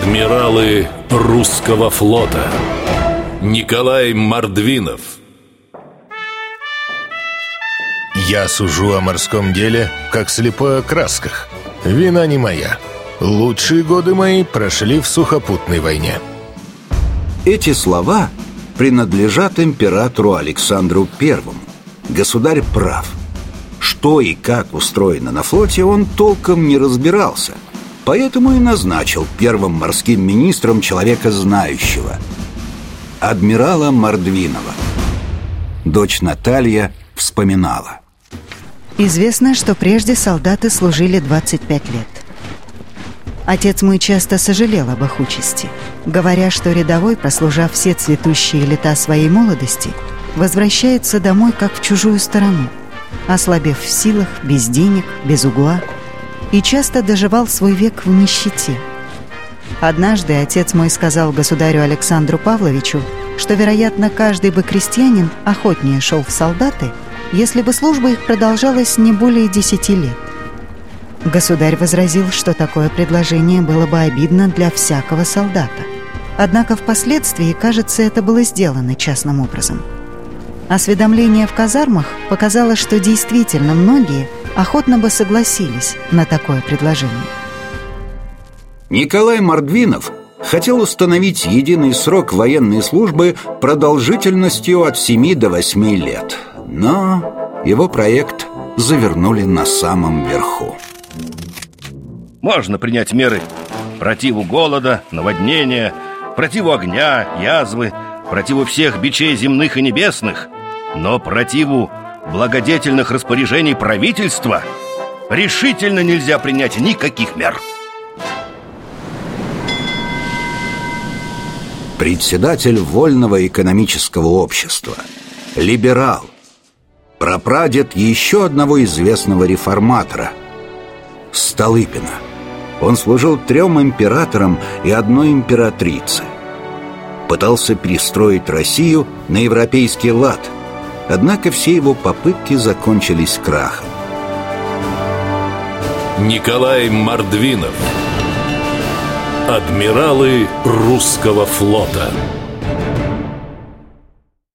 Адмиралы русского флота. Николай Мордвинов. Я сужу о морском деле, как слепой о красках. Вина не моя. Лучшие годы мои прошли в сухопутной войне. Эти слова принадлежат императору Александру Первому. Государь прав. Что и как устроено на флоте он толком не разбирался – Поэтому и назначил первым морским министром человека знающего Адмирала Мордвинова. Дочь Наталья вспоминала. Известно, что прежде солдаты служили 25 лет. Отец мой часто сожалел об их участи Говоря, что рядовой, прослужав все цветущие лета своей молодости Возвращается домой, как в чужую сторону Ослабев в силах, без денег, без угла – и часто доживал свой век в нищете. Однажды отец мой сказал государю Александру Павловичу, что, вероятно, каждый бы крестьянин охотнее шел в солдаты, если бы служба их продолжалась не более десяти лет. Государь возразил, что такое предложение было бы обидно для всякого солдата. Однако впоследствии, кажется, это было сделано частным образом. Осведомление в казармах показало, что действительно многие – охотно бы согласились на такое предложение. Николай Мордвинов хотел установить единый срок военной службы продолжительностью от 7 до 8 лет. Но его проект завернули на самом верху. Можно принять меры противу голода, наводнения, противу огня, язвы, противу всех бичей земных и небесных, но противу благодетельных распоряжений правительства решительно нельзя принять никаких мер. Председатель Вольного экономического общества, либерал, прапрадед еще одного известного реформатора, Столыпина. Он служил трем императорам и одной императрице. Пытался перестроить Россию на европейский лад – Однако все его попытки закончились крахом. Николай Мордвинов Адмиралы русского флота